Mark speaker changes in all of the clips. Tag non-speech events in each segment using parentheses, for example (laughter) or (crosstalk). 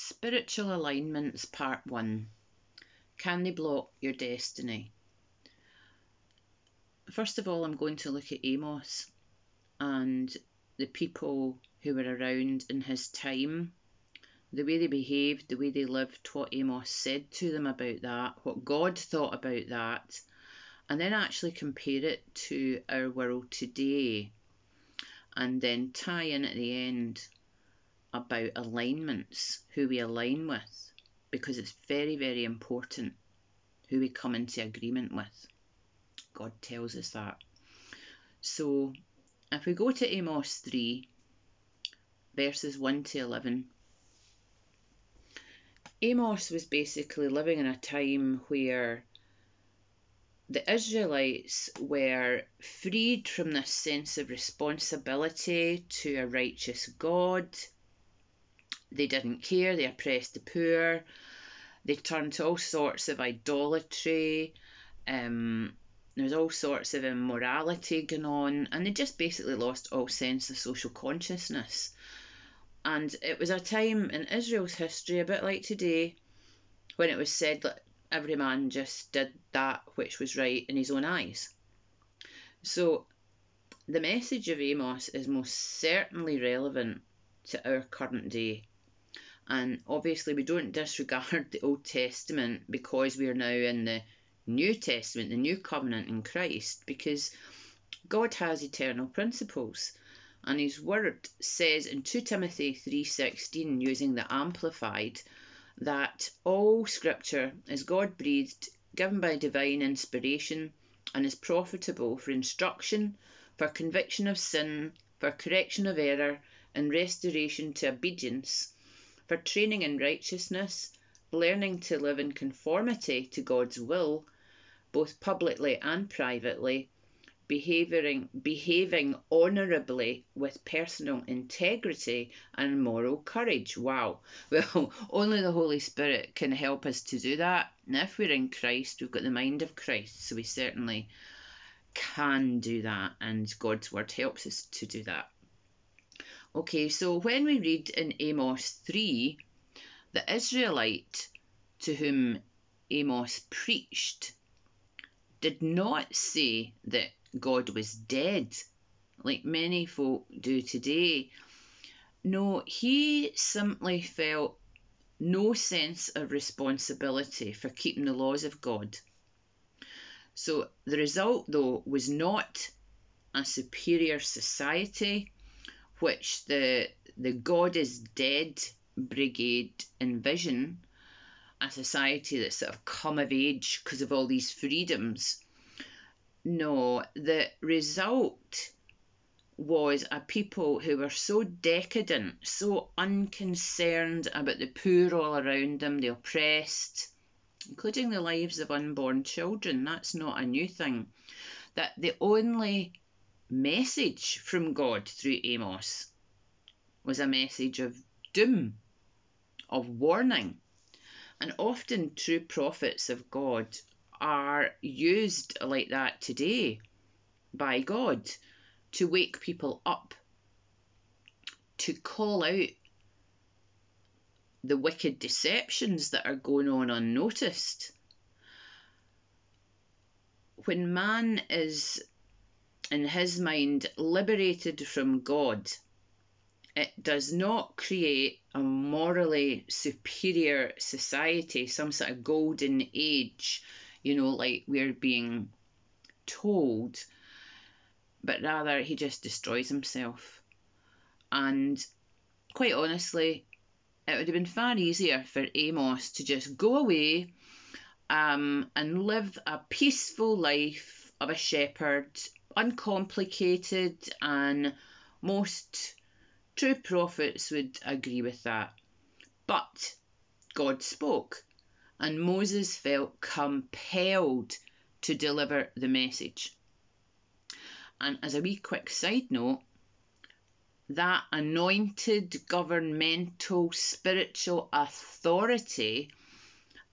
Speaker 1: Spiritual Alignments Part 1 Can they block your destiny? First of all, I'm going to look at Amos and the people who were around in his time, the way they behaved, the way they lived, what Amos said to them about that, what God thought about that, and then actually compare it to our world today, and then tie in at the end about alignments, who we align with, because it's very, very important who we come into agreement with. God tells us that. So if we go to Amos 3, verses 1 to 11, Amos was basically living in a time where the Israelites were freed from this sense of responsibility to a righteous God they didn't care, they oppressed the poor, they turned to all sorts of idolatry, um, there was all sorts of immorality going on, and they just basically lost all sense of social consciousness. And it was a time in Israel's history, a bit like today, when it was said that every man just did that which was right in his own eyes. So the message of Amos is most certainly relevant to our current day. And obviously, we don't disregard the Old Testament because we are now in the New Testament, the New Covenant in Christ, because God has eternal principles. And his word says in 2 Timothy 3:16 using the amplified that all scripture is God breathed, given by divine inspiration, and is profitable for instruction, for conviction of sin, for correction of error, and restoration to obedience for training in righteousness, learning to live in conformity to God's will, both publicly and privately, behaving, behaving honourably with personal integrity and moral courage. Wow. (laughs) Well, only the Holy Spirit can help us to do that. And if we're in Christ, we've got the mind of Christ, so we certainly can do that, and God's word helps us to do that. Okay, so when we read in Amos 3, the Israelite to whom Amos preached did not say that God was dead, like many folk do today. No, he simply felt no sense of responsibility for keeping the laws of God. So the result, though, was not a superior society which the the God is Dead Brigade envision a society that's sort of come of age because of all these freedoms. No, the result was a people who were so decadent, so unconcerned about the poor all around them, the oppressed, including the lives of unborn children. That's not a new thing. That the only message from God through Amos was a message of doom, of warning. And often true prophets of God are used like that today by God to wake people up, to call out the wicked deceptions that are going on unnoticed. When man is in his mind, liberated from God, it does not create a morally superior society, some sort of golden age, you know, like we're being told, but rather he just destroys himself. And quite honestly, it would have been far easier for Amos to just go away um, and live a peaceful life of a shepherd uncomplicated, and most true prophets would agree with that. But God spoke, and Moses felt compelled to deliver the message. And as a wee quick side note, that anointed governmental spiritual authority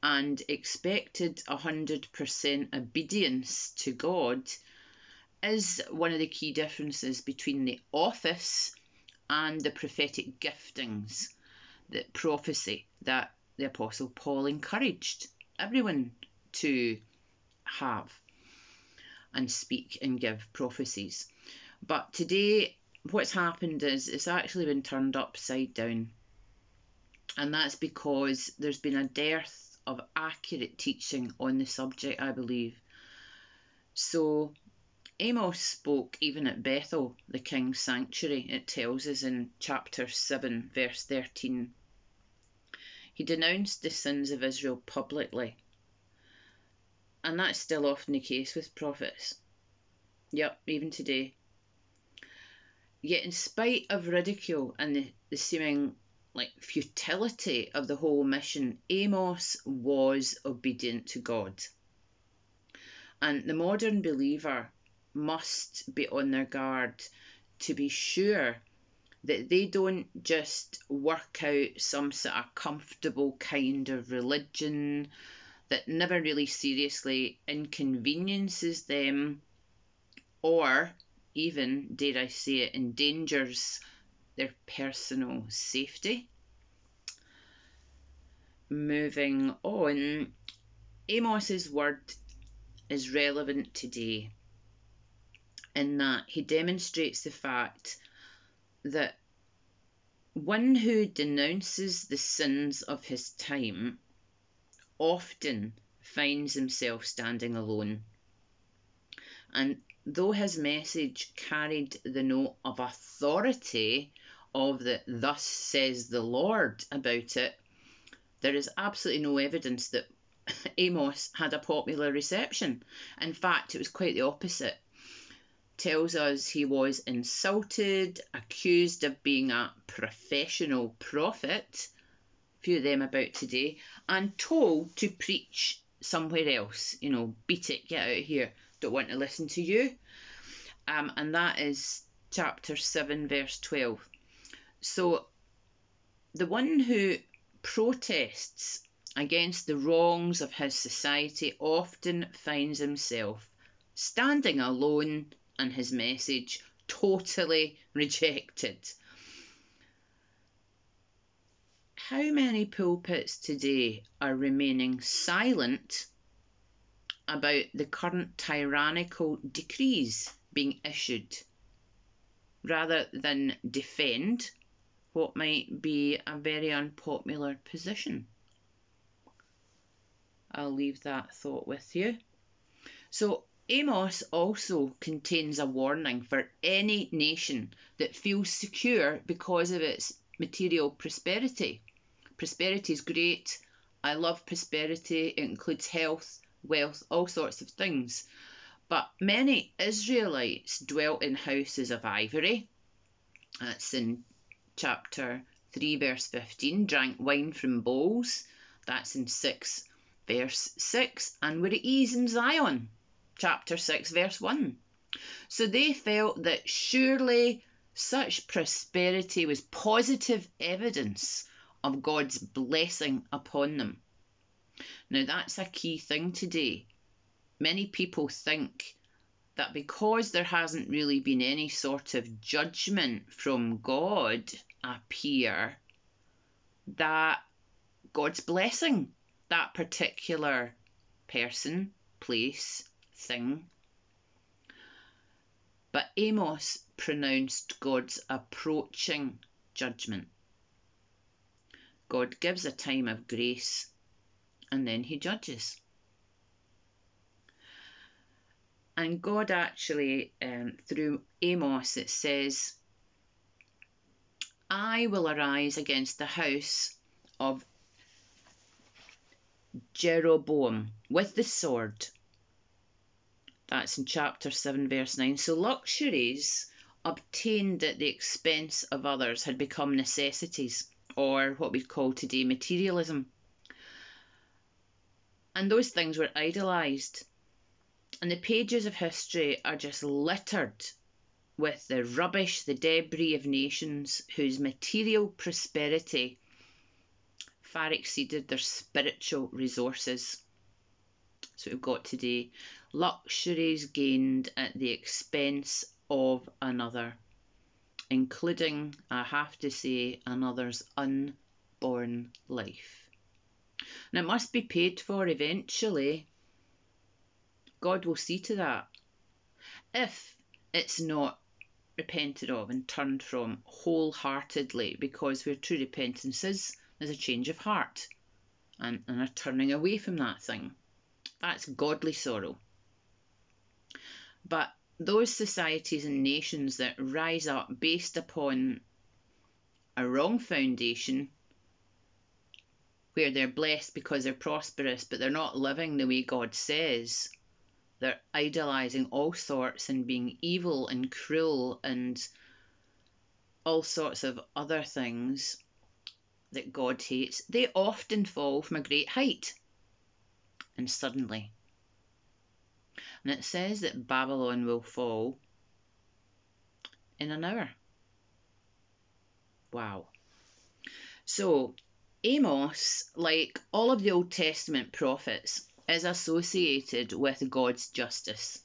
Speaker 1: and expected 100% obedience to God is one of the key differences between the office and the prophetic giftings. the prophecy that the Apostle Paul encouraged everyone to have and speak and give prophecies. But today, what's happened is it's actually been turned upside down. And that's because there's been a dearth of accurate teaching on the subject, I believe. So, Amos spoke even at Bethel, the king's sanctuary, it tells us in chapter 7, verse 13. He denounced the sins of Israel publicly. And that's still often the case with prophets. Yep, even today. Yet, in spite of ridicule and the, the seeming like futility of the whole mission, Amos was obedient to God. And the modern believer must be on their guard to be sure that they don't just work out some sort of comfortable kind of religion that never really seriously inconveniences them or even, dare I say it, endangers their personal safety. Moving on, Amos's word is relevant today in that he demonstrates the fact that one who denounces the sins of his time often finds himself standing alone. And though his message carried the note of authority of the thus says the Lord about it, there is absolutely no evidence that (laughs) Amos had a popular reception. In fact, it was quite the opposite tells us he was insulted, accused of being a professional prophet, few of them about today, and told to preach somewhere else. You know, beat it, get out of here, don't want to listen to you. Um, and that is chapter 7, verse 12. So, the one who protests against the wrongs of his society often finds himself standing alone and his message totally rejected. How many pulpits today are remaining silent about the current tyrannical decrees being issued rather than defend what might be a very unpopular position? I'll leave that thought with you. So, Amos also contains a warning for any nation that feels secure because of its material prosperity. Prosperity is great. I love prosperity. It includes health, wealth, all sorts of things. But many Israelites dwelt in houses of ivory. That's in chapter 3, verse 15. Drank wine from bowls. That's in 6, verse 6. And were at ease in Zion chapter 6, verse 1. So they felt that surely such prosperity was positive evidence of God's blessing upon them. Now, that's a key thing today. Many people think that because there hasn't really been any sort of judgment from God appear, that God's blessing that particular person, place, thing. But Amos pronounced God's approaching judgment. God gives a time of grace and then he judges. And God actually, um, through Amos, it says, I will arise against the house of Jeroboam with the sword that's in chapter 7, verse 9. So luxuries obtained at the expense of others had become necessities, or what we call today materialism. And those things were idolised. And the pages of history are just littered with the rubbish, the debris of nations whose material prosperity far exceeded their spiritual resources. So we've got today luxuries gained at the expense of another, including, I have to say, another's unborn life. And it must be paid for eventually. God will see to that. If it's not repented of and turned from wholeheartedly, because where true repentance is, there's a change of heart and, and a turning away from that thing. That's godly sorrow. But those societies and nations that rise up based upon a wrong foundation, where they're blessed because they're prosperous, but they're not living the way God says, they're idolizing all sorts and being evil and cruel and all sorts of other things that God hates, they often fall from a great height. And suddenly, and it says that Babylon will fall in an hour. Wow. So, Amos, like all of the Old Testament prophets, is associated with God's justice.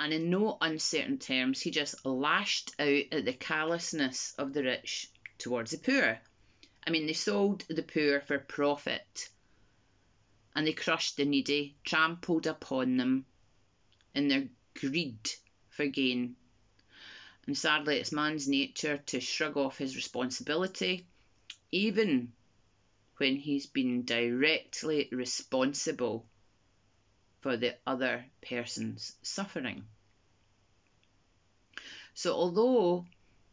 Speaker 1: And in no uncertain terms, he just lashed out at the callousness of the rich towards the poor. I mean, they sold the poor for profit, and they crushed the needy, trampled upon them, in their greed for gain. And sadly, it's man's nature to shrug off his responsibility, even when he's been directly responsible for the other person's suffering. So, although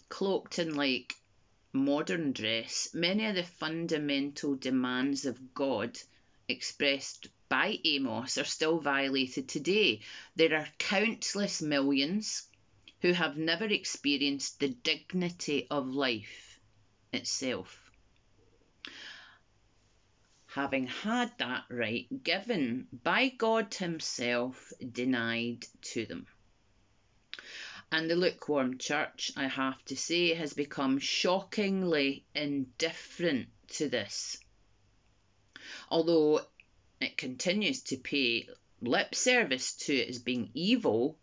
Speaker 1: cloaked in like modern dress, many of the fundamental demands of God expressed by Amos are still violated today. There are countless millions who have never experienced the dignity of life itself. Having had that right given by God Himself denied to them. And the lukewarm church, I have to say, has become shockingly indifferent to this. Although it continues to pay lip service to it as being evil,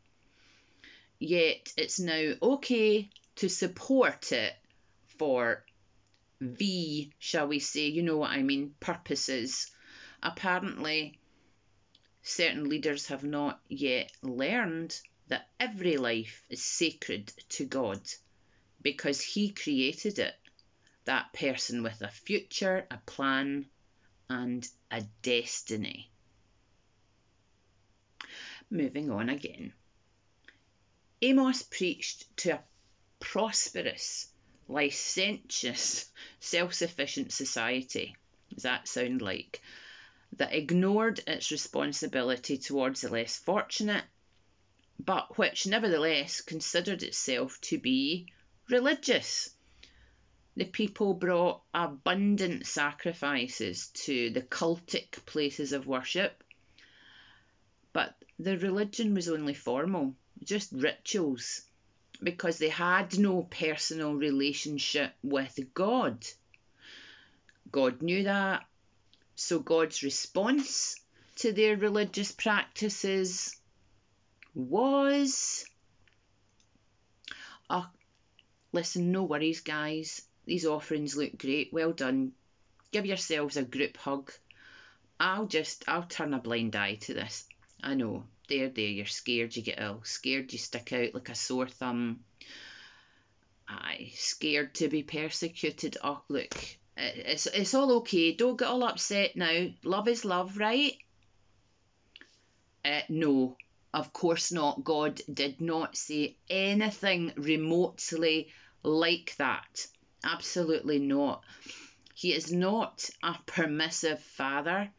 Speaker 1: yet it's now okay to support it for V, shall we say, you know what I mean, purposes. Apparently, certain leaders have not yet learned that every life is sacred to God because He created it. That person with a future, a plan, and a destiny. Moving on again. Amos preached to a prosperous, licentious, self sufficient society. Does that sound like? That ignored its responsibility towards the less fortunate, but which nevertheless considered itself to be religious the people brought abundant sacrifices to the cultic places of worship, but the religion was only formal, just rituals, because they had no personal relationship with God. God knew that, so God's response to their religious practices was. Oh, listen, no worries, guys. These offerings look great. Well done. Give yourselves a group hug. I'll just, I'll turn a blind eye to this. I know. There, there, you're scared you get ill. Scared you stick out like a sore thumb. Aye, scared to be persecuted. Oh, look, it's, it's all okay. Don't get all upset now. Love is love, right? Uh, no, of course not. God did not say anything remotely like that. Absolutely not. He is not a permissive father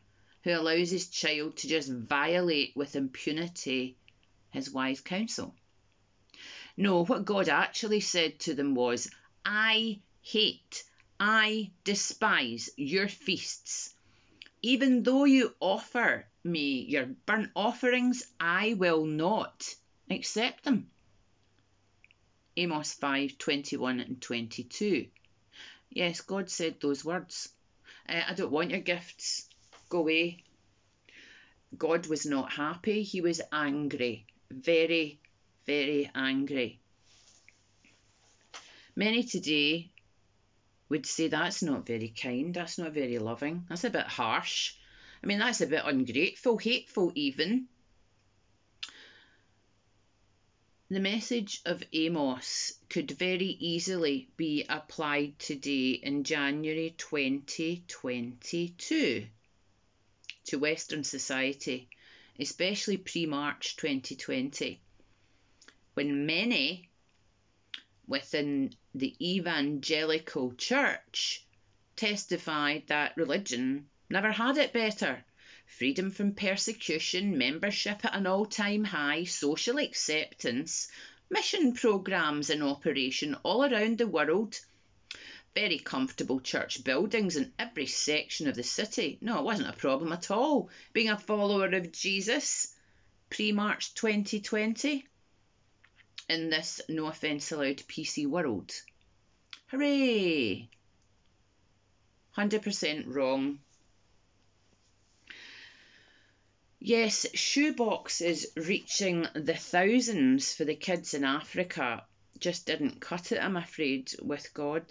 Speaker 1: who allows his child to just violate with impunity his wise counsel. No, what God actually said to them was, I hate, I despise your feasts. Even though you offer me your burnt offerings, I will not accept them. Amos 5 21 and 22. Yes, God said those words. Uh, I don't want your gifts. Go away. God was not happy. He was angry. Very, very angry. Many today would say that's not very kind, that's not very loving, that's a bit harsh. I mean, that's a bit ungrateful, hateful, even. The message of Amos could very easily be applied today in January 2022 to Western society, especially pre March 2020, when many within the evangelical church testified that religion never had it better. Freedom from persecution, membership at an all time high, social acceptance, mission programmes in operation all around the world, very comfortable church buildings in every section of the city. No, it wasn't a problem at all being a follower of Jesus pre March 2020 in this no offence allowed PC world. Hooray! 100% wrong. Yes, shoeboxes reaching the thousands for the kids in Africa just didn't cut it, I'm afraid, with God.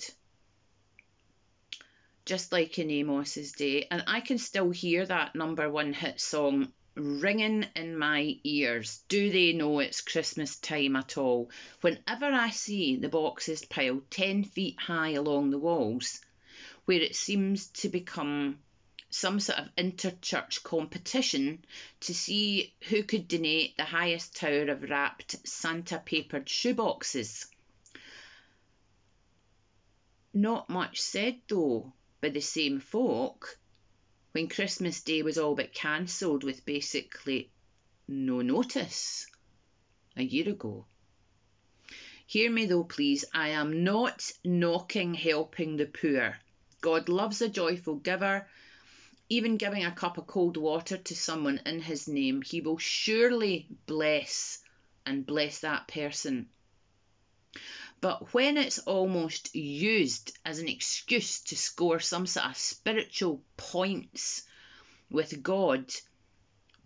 Speaker 1: Just like in Amos's day. And I can still hear that number one hit song ringing in my ears. Do they know it's Christmas time at all? Whenever I see the boxes piled 10 feet high along the walls, where it seems to become some sort of inter-church competition to see who could donate the highest tower of wrapped Santa papered shoeboxes. Not much said though by the same folk when Christmas Day was all but cancelled with basically no notice a year ago. Hear me though, please, I am not knocking helping the poor. God loves a joyful giver. Even giving a cup of cold water to someone in His name, He will surely bless and bless that person. But when it's almost used as an excuse to score some sort of spiritual points with God,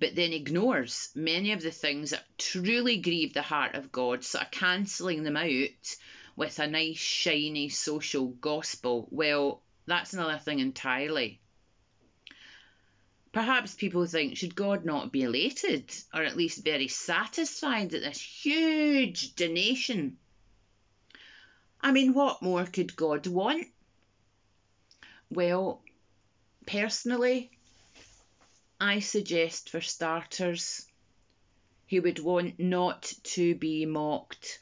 Speaker 1: but then ignores many of the things that truly grieve the heart of God, sort of cancelling them out with a nice, shiny social gospel, well, that's another thing entirely. Perhaps people think, should God not be elated, or at least very satisfied at this huge donation I mean, what more could God want? Well, personally, I suggest for starters, he would want not to be mocked.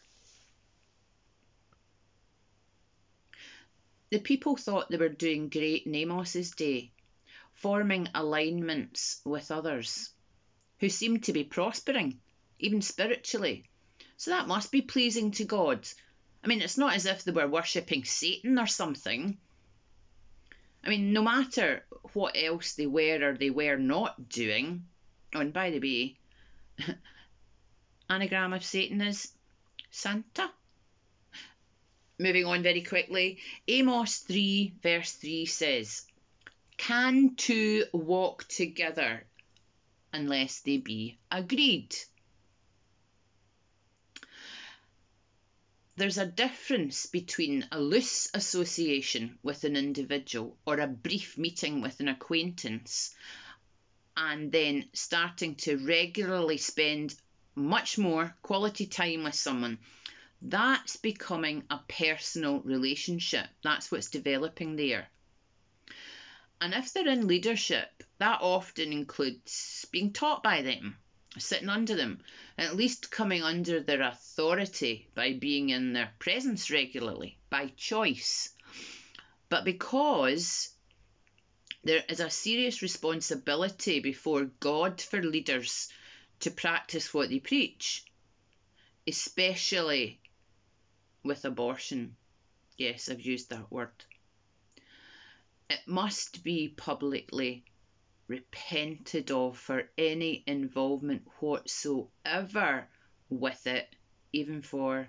Speaker 1: The people thought they were doing great in Amos's day, forming alignments with others who seem to be prospering, even spiritually. So that must be pleasing to God I mean, it's not as if they were worshipping Satan or something. I mean, no matter what else they were or they were not doing, oh, and by the way, (laughs) anagram of Satan is Santa. Moving on very quickly, Amos 3, verse 3 says, Can two walk together unless they be agreed? There's a difference between a loose association with an individual or a brief meeting with an acquaintance and then starting to regularly spend much more quality time with someone. That's becoming a personal relationship. That's what's developing there. And if they're in leadership, that often includes being taught by them sitting under them, at least coming under their authority by being in their presence regularly, by choice. But because there is a serious responsibility before God for leaders to practice what they preach, especially with abortion. Yes, I've used that word. It must be publicly repented of for any involvement whatsoever with it, even for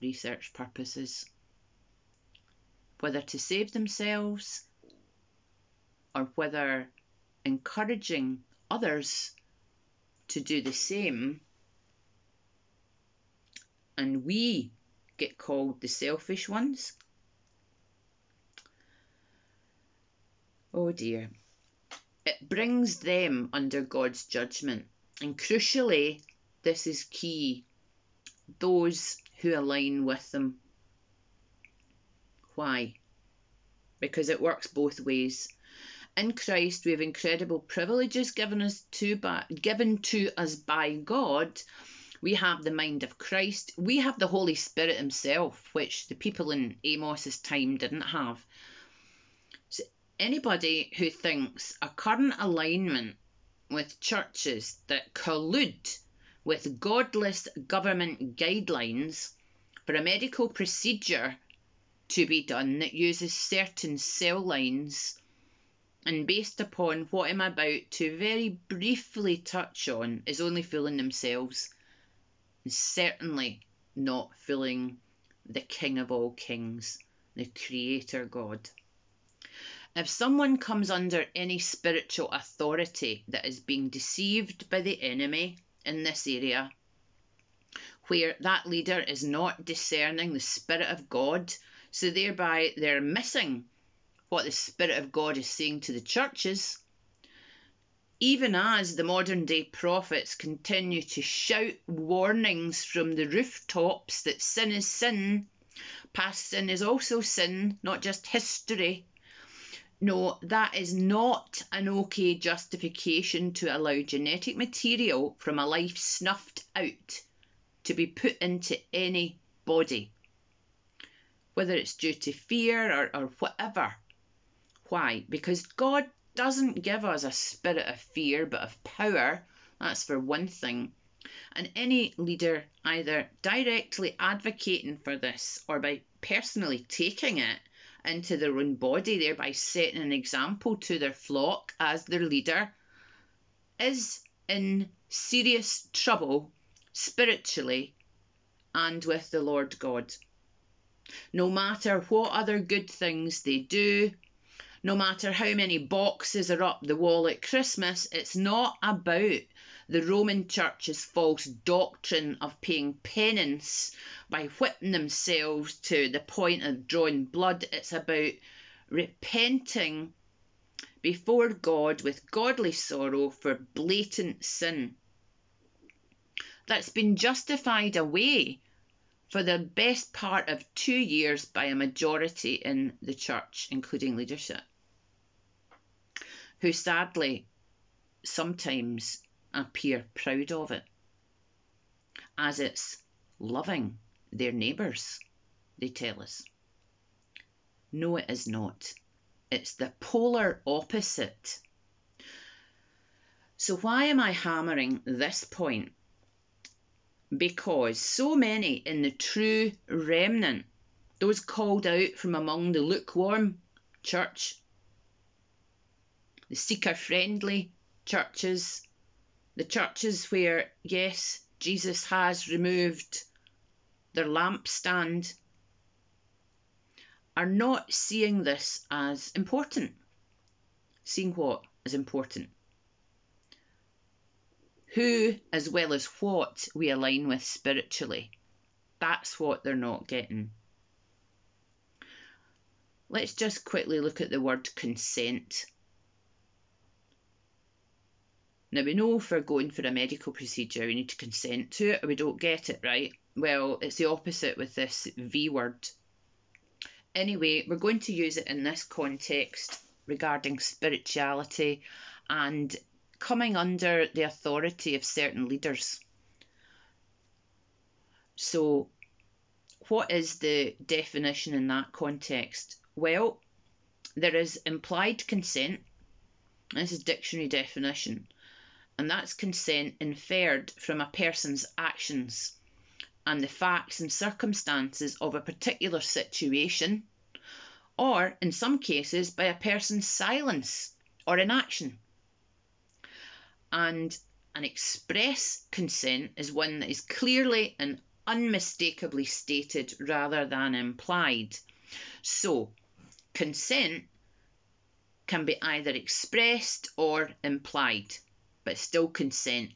Speaker 1: research purposes. Whether to save themselves or whether encouraging others to do the same. And we get called the selfish ones. Oh dear. It brings them under God's judgment. And crucially, this is key those who align with them. Why? Because it works both ways. In Christ, we have incredible privileges given us to by, given to us by God. We have the mind of Christ. We have the Holy Spirit Himself, which the people in Amos's time didn't have. Anybody who thinks a current alignment with churches that collude with godless government guidelines for a medical procedure to be done that uses certain cell lines and based upon what I'm about to very briefly touch on is only fooling themselves and certainly not fooling the King of all kings, the Creator God. If someone comes under any spiritual authority that is being deceived by the enemy in this area, where that leader is not discerning the Spirit of God, so thereby they're missing what the Spirit of God is saying to the churches, even as the modern day prophets continue to shout warnings from the rooftops that sin is sin, past sin is also sin, not just history, no, that is not an okay justification to allow genetic material from a life snuffed out to be put into any body, whether it's due to fear or, or whatever. Why? Because God doesn't give us a spirit of fear but of power. That's for one thing. And any leader either directly advocating for this or by personally taking it into their own body, thereby setting an example to their flock as their leader, is in serious trouble spiritually and with the Lord God. No matter what other good things they do, no matter how many boxes are up the wall at Christmas, it's not about the Roman Church's false doctrine of paying penance by whipping themselves to the point of drawing blood. It's about repenting before God with godly sorrow for blatant sin that's been justified away for the best part of two years by a majority in the church, including leadership, who sadly sometimes appear proud of it, as it's loving their neighbours, they tell us. No, it is not. It's the polar opposite. So, why am I hammering this point? Because so many in the true remnant, those called out from among the lukewarm church, the seeker friendly churches, the churches where, yes, Jesus has removed their lampstand, are not seeing this as important. Seeing what is important? Who as well as what we align with spiritually. That's what they're not getting. Let's just quickly look at the word consent. Now, we know for going for a medical procedure, we need to consent to it or we don't get it, right? Well, it's the opposite with this V word. Anyway, we're going to use it in this context regarding spirituality and coming under the authority of certain leaders. So, what is the definition in that context? Well, there is implied consent. This is dictionary definition and that's consent inferred from a person's actions and the facts and circumstances of a particular situation, or in some cases by a person's silence or inaction. And an express consent is one that is clearly and unmistakably stated rather than implied. So, consent can be either expressed or implied but still consent.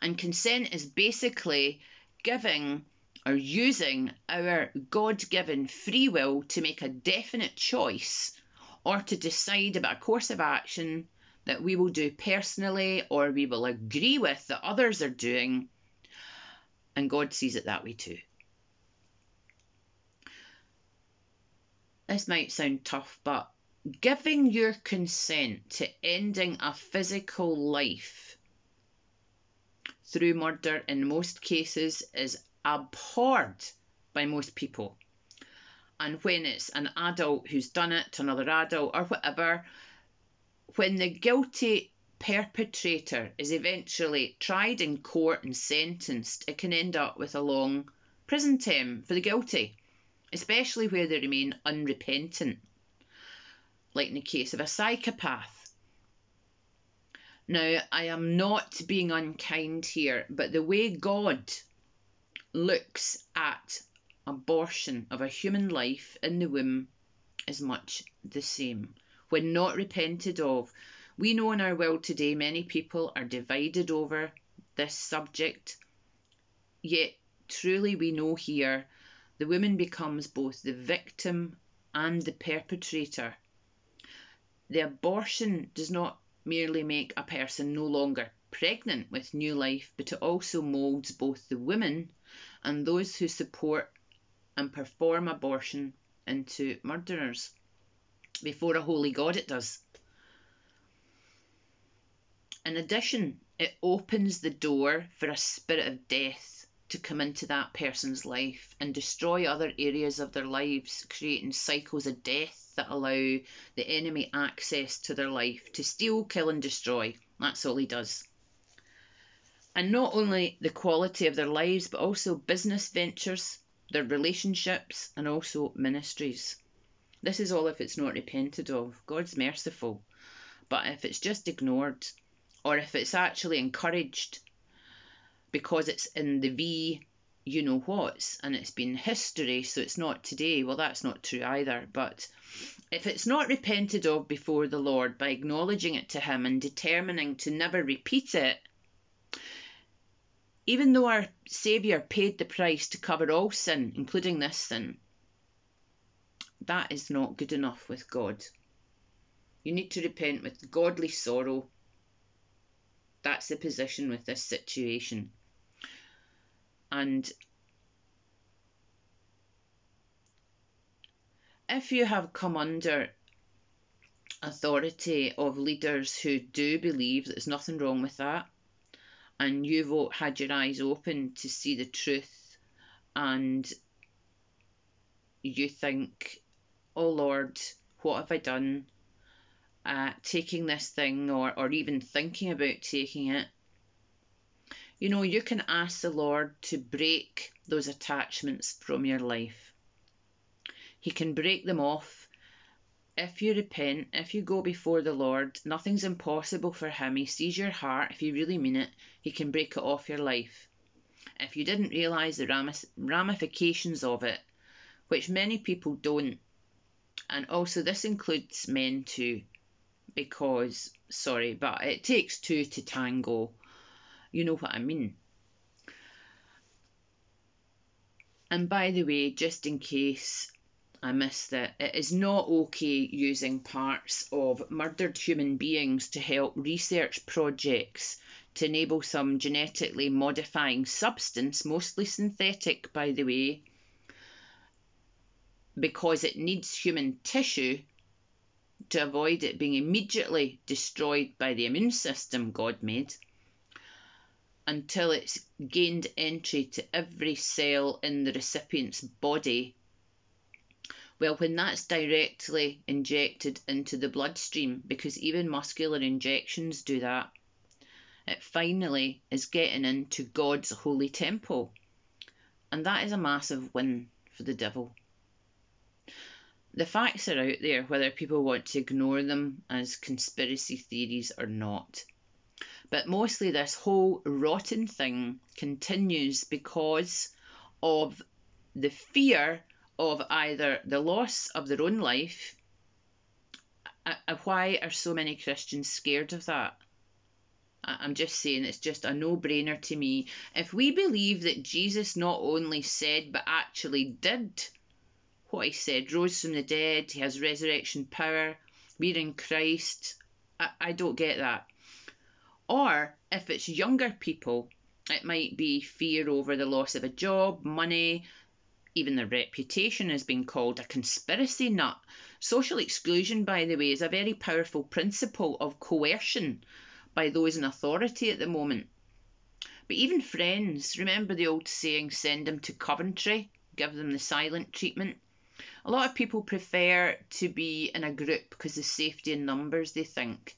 Speaker 1: And consent is basically giving or using our God given free will to make a definite choice or to decide about a course of action that we will do personally or we will agree with that others are doing. And God sees it that way too. This might sound tough, but giving your consent to ending a physical life through murder in most cases is abhorred by most people. And when it's an adult who's done it to another adult or whatever, when the guilty perpetrator is eventually tried in court and sentenced, it can end up with a long prison term for the guilty, especially where they remain unrepentant, like in the case of a psychopath. Now, I am not being unkind here, but the way God looks at abortion of a human life in the womb is much the same. When not repented of, we know in our world today many people are divided over this subject, yet truly we know here the woman becomes both the victim and the perpetrator. The abortion does not merely make a person no longer pregnant with new life, but it also moulds both the women and those who support and perform abortion into murderers. Before a holy God, it does. In addition, it opens the door for a spirit of death to come into that person's life and destroy other areas of their lives, creating cycles of death that allow the enemy access to their life to steal, kill, and destroy. That's all he does. And not only the quality of their lives, but also business ventures, their relationships, and also ministries. This is all if it's not repented of. God's merciful. But if it's just ignored, or if it's actually encouraged because it's in the V you know what's and it's been history, so it's not today. Well, that's not true either. But if it's not repented of before the Lord by acknowledging it to Him and determining to never repeat it, even though our Saviour paid the price to cover all sin, including this sin, that is not good enough with God. You need to repent with godly sorrow. That's the position with this situation. And if you have come under authority of leaders who do believe that there's nothing wrong with that, and you've had your eyes open to see the truth, and you think, oh Lord, what have I done? Uh, taking this thing, or, or even thinking about taking it, you know, you can ask the Lord to break those attachments from your life. He can break them off. If you repent, if you go before the Lord, nothing's impossible for Him. He sees your heart. If you really mean it, He can break it off your life. If you didn't realise the ramifications of it, which many people don't, and also this includes men too, because, sorry, but it takes two to tango you know what I mean. And by the way, just in case I missed it, it is not okay using parts of murdered human beings to help research projects to enable some genetically modifying substance, mostly synthetic by the way, because it needs human tissue to avoid it being immediately destroyed by the immune system God made until it's gained entry to every cell in the recipient's body. Well, when that's directly injected into the bloodstream, because even muscular injections do that, it finally is getting into God's holy temple. And that is a massive win for the devil. The facts are out there, whether people want to ignore them as conspiracy theories or not. But mostly this whole rotten thing continues because of the fear of either the loss of their own life. Uh, uh, why are so many Christians scared of that? I'm just saying it's just a no brainer to me. If we believe that Jesus not only said but actually did what he said, rose from the dead, he has resurrection power, we're in Christ. I, I don't get that. Or if it's younger people, it might be fear over the loss of a job, money, even their reputation has been called a conspiracy nut. Social exclusion, by the way, is a very powerful principle of coercion by those in authority at the moment. But even friends, remember the old saying, send them to Coventry, give them the silent treatment? A lot of people prefer to be in a group because of safety in numbers, they think.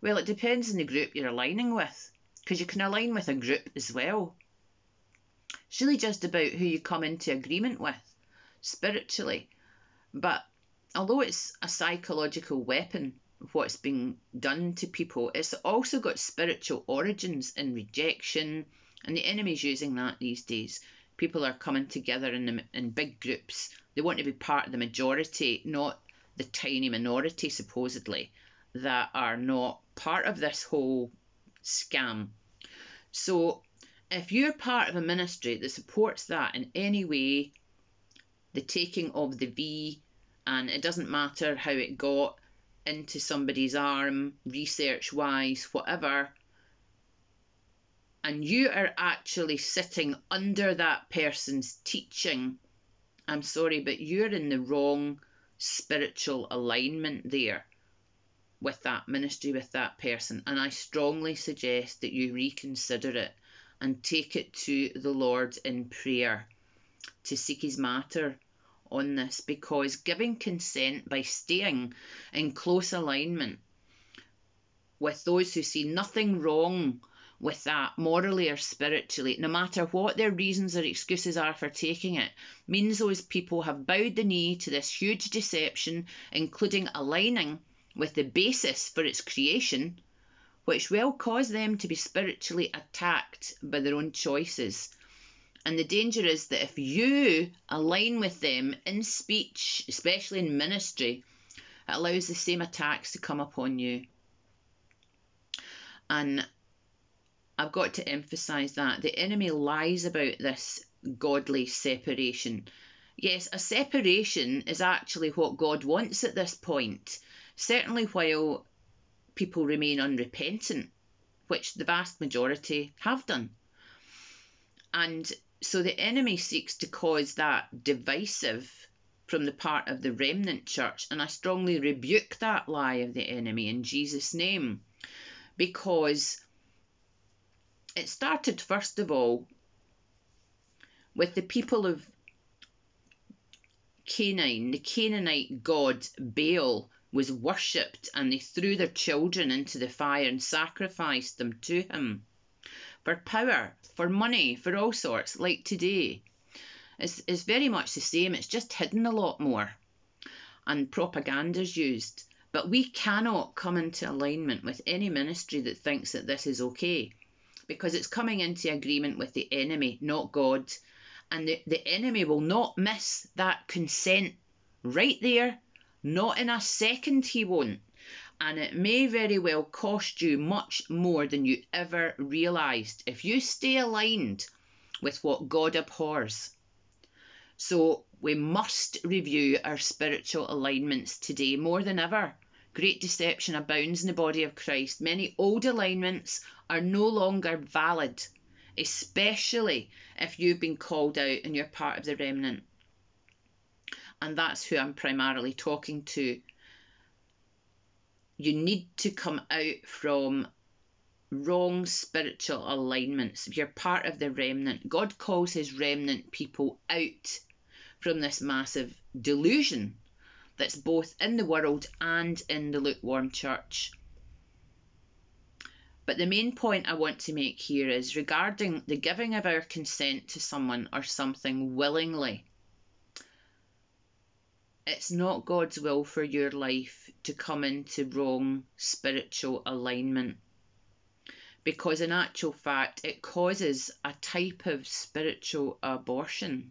Speaker 1: Well, it depends on the group you're aligning with, because you can align with a group as well. It's really just about who you come into agreement with spiritually. But although it's a psychological weapon, what's being done to people, it's also got spiritual origins in rejection, and the enemy's using that these days. People are coming together in, the, in big groups. They want to be part of the majority, not the tiny minority, supposedly, that are not part of this whole scam. So if you're part of a ministry that supports that in any way, the taking of the V, and it doesn't matter how it got into somebody's arm, research wise, whatever, and you are actually sitting under that person's teaching, I'm sorry, but you're in the wrong spiritual alignment there with that ministry, with that person. And I strongly suggest that you reconsider it and take it to the Lord in prayer to seek his matter on this because giving consent by staying in close alignment with those who see nothing wrong with that morally or spiritually, no matter what their reasons or excuses are for taking it, means those people have bowed the knee to this huge deception, including aligning with the basis for its creation which will cause them to be spiritually attacked by their own choices. And the danger is that if you align with them in speech, especially in ministry, it allows the same attacks to come upon you. And I've got to emphasize that the enemy lies about this godly separation. Yes, a separation is actually what God wants at this point. Certainly, while people remain unrepentant, which the vast majority have done. And so the enemy seeks to cause that divisive from the part of the remnant church, and I strongly rebuke that lie of the enemy in Jesus' name because it started, first of all, with the people of Canaan, the Canaanite god Baal, was worshipped, and they threw their children into the fire and sacrificed them to him. For power, for money, for all sorts, like today. It's, it's very much the same, it's just hidden a lot more. And propaganda's used. But we cannot come into alignment with any ministry that thinks that this is okay. Because it's coming into agreement with the enemy, not God. And the, the enemy will not miss that consent right there not in a second, he won't. And it may very well cost you much more than you ever realised if you stay aligned with what God abhors. So we must review our spiritual alignments today more than ever. Great deception abounds in the body of Christ. Many old alignments are no longer valid, especially if you've been called out and you're part of the remnant and that's who I'm primarily talking to. You need to come out from wrong spiritual alignments. You're part of the remnant, God calls his remnant people out from this massive delusion that's both in the world and in the lukewarm church. But the main point I want to make here is regarding the giving of our consent to someone or something willingly. It's not God's will for your life to come into wrong spiritual alignment. Because, in actual fact, it causes a type of spiritual abortion.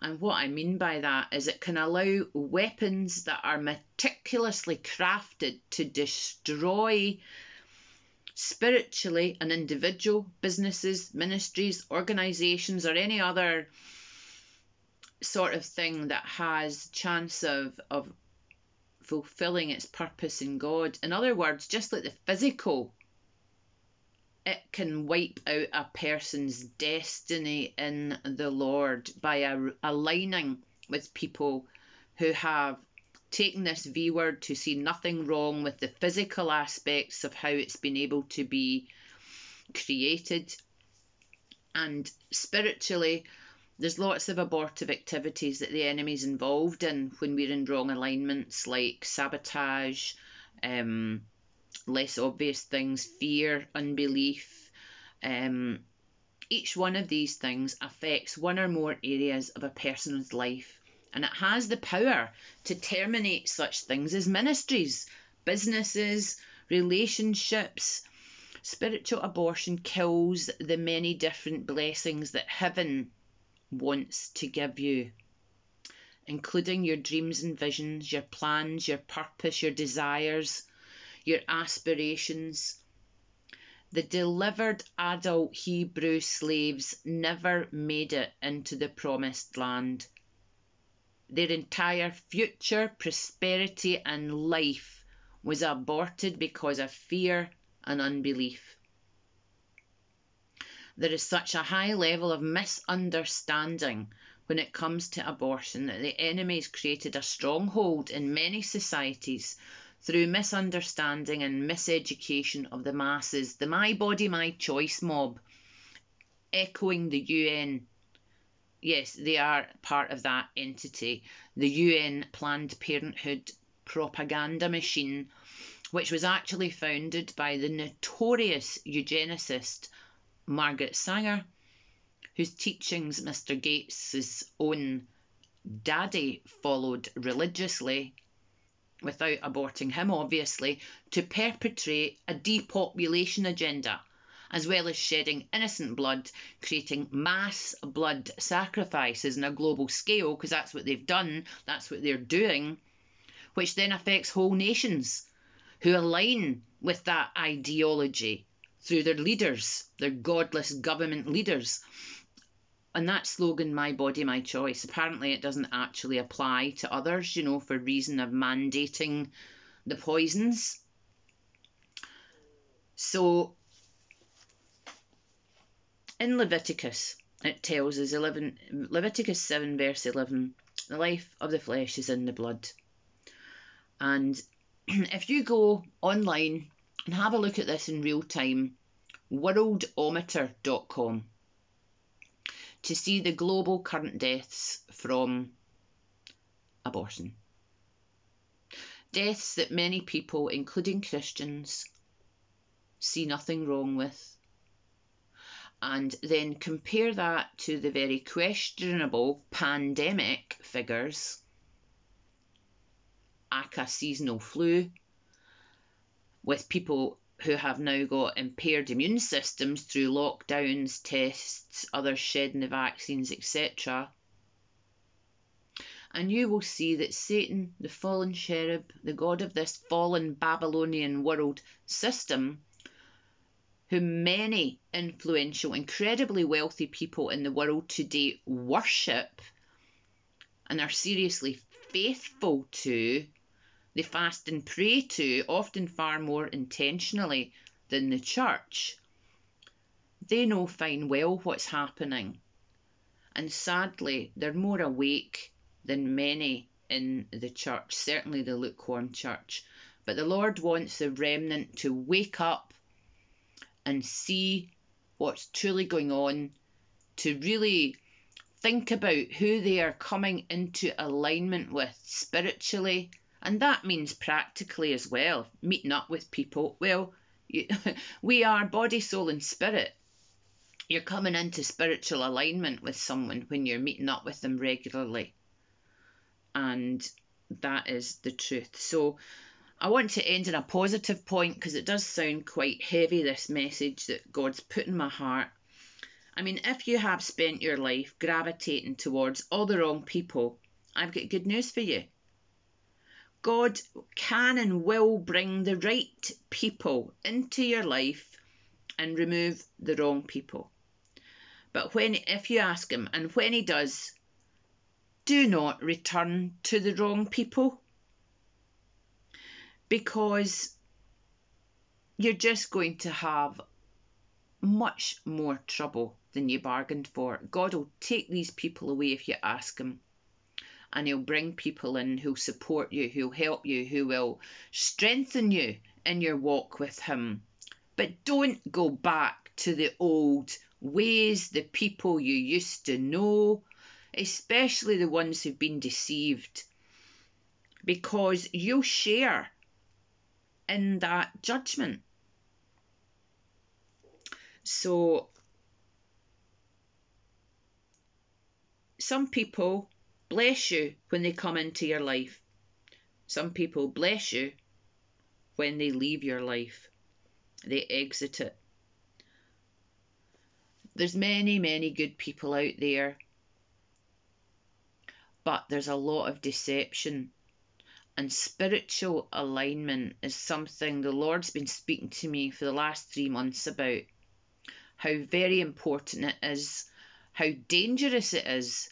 Speaker 1: And what I mean by that is it can allow weapons that are meticulously crafted to destroy spiritually an individual, businesses, ministries, organisations, or any other sort of thing that has chance of of fulfilling its purpose in God. In other words, just like the physical, it can wipe out a person's destiny in the Lord by a, aligning with people who have taken this V word to see nothing wrong with the physical aspects of how it's been able to be created. And spiritually, there's lots of abortive activities that the enemy's involved in when we're in wrong alignments, like sabotage, um, less obvious things, fear, unbelief. Um, each one of these things affects one or more areas of a person's life, and it has the power to terminate such things as ministries, businesses, relationships. Spiritual abortion kills the many different blessings that heaven wants to give you, including your dreams and visions, your plans, your purpose, your desires, your aspirations. The delivered adult Hebrew slaves never made it into the promised land. Their entire future prosperity and life was aborted because of fear and unbelief. There is such a high level of misunderstanding when it comes to abortion that the enemy has created a stronghold in many societies through misunderstanding and miseducation of the masses. The My Body, My Choice mob, echoing the UN. Yes, they are part of that entity, the UN Planned Parenthood propaganda machine, which was actually founded by the notorious eugenicist Margaret Sanger, whose teachings Mr. Gates's own daddy followed religiously, without aborting him obviously, to perpetrate a depopulation agenda, as well as shedding innocent blood, creating mass blood sacrifices on a global scale, because that's what they've done, that's what they're doing, which then affects whole nations who align with that ideology through their leaders, their godless government leaders. And that slogan, My Body, My Choice, apparently it doesn't actually apply to others, you know, for reason of mandating the poisons. So in Leviticus, it tells us 11, Leviticus 7, verse 11, the life of the flesh is in the blood. And (clears throat) if you go online and have a look at this in real time, worldometer.com, to see the global current deaths from abortion. Deaths that many people, including Christians, see nothing wrong with. And then compare that to the very questionable pandemic figures, aka seasonal flu, with people who have now got impaired immune systems through lockdowns, tests, others shedding the vaccines, etc. And you will see that Satan, the fallen cherub, the god of this fallen Babylonian world system, whom many influential, incredibly wealthy people in the world today worship and are seriously faithful to, they fast and pray to, often far more intentionally than the church. They know fine well what's happening, and sadly, they're more awake than many in the church, certainly the lukewarm church. But the Lord wants the remnant to wake up and see what's truly going on, to really think about who they are coming into alignment with spiritually and that means practically as well, meeting up with people. Well, you, (laughs) we are body, soul, and spirit. You're coming into spiritual alignment with someone when you're meeting up with them regularly. And that is the truth. So I want to end on a positive point because it does sound quite heavy, this message that God's put in my heart. I mean, if you have spent your life gravitating towards all the wrong people, I've got good news for you. God can and will bring the right people into your life and remove the wrong people. But when if you ask him and when he does, do not return to the wrong people. because you're just going to have much more trouble than you bargained for. God will take these people away if you ask Him. And He'll bring people in who'll support you, who'll help you, who will strengthen you in your walk with Him. But don't go back to the old ways, the people you used to know, especially the ones who've been deceived, because you'll share in that judgment. So, some people bless you when they come into your life. Some people bless you when they leave your life. They exit it. There's many, many good people out there, but there's a lot of deception. And spiritual alignment is something the Lord's been speaking to me for the last three months about. How very important it is, how dangerous it is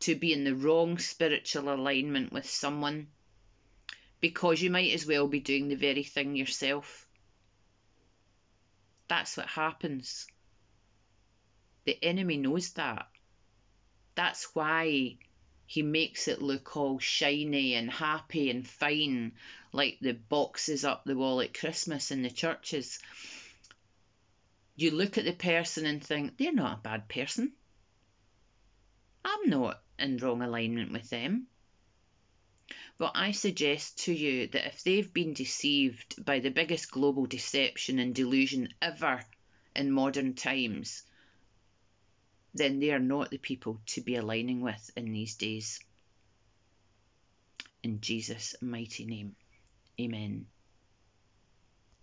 Speaker 1: to be in the wrong spiritual alignment with someone because you might as well be doing the very thing yourself. That's what happens. The enemy knows that. That's why he makes it look all shiny and happy and fine, like the boxes up the wall at Christmas in the churches. You look at the person and think, they're not a bad person. I'm not in wrong alignment with them. But I suggest to you that if they've been deceived by the biggest global deception and delusion ever in modern times, then they are not the people to be aligning with in these days. In Jesus' mighty name, amen.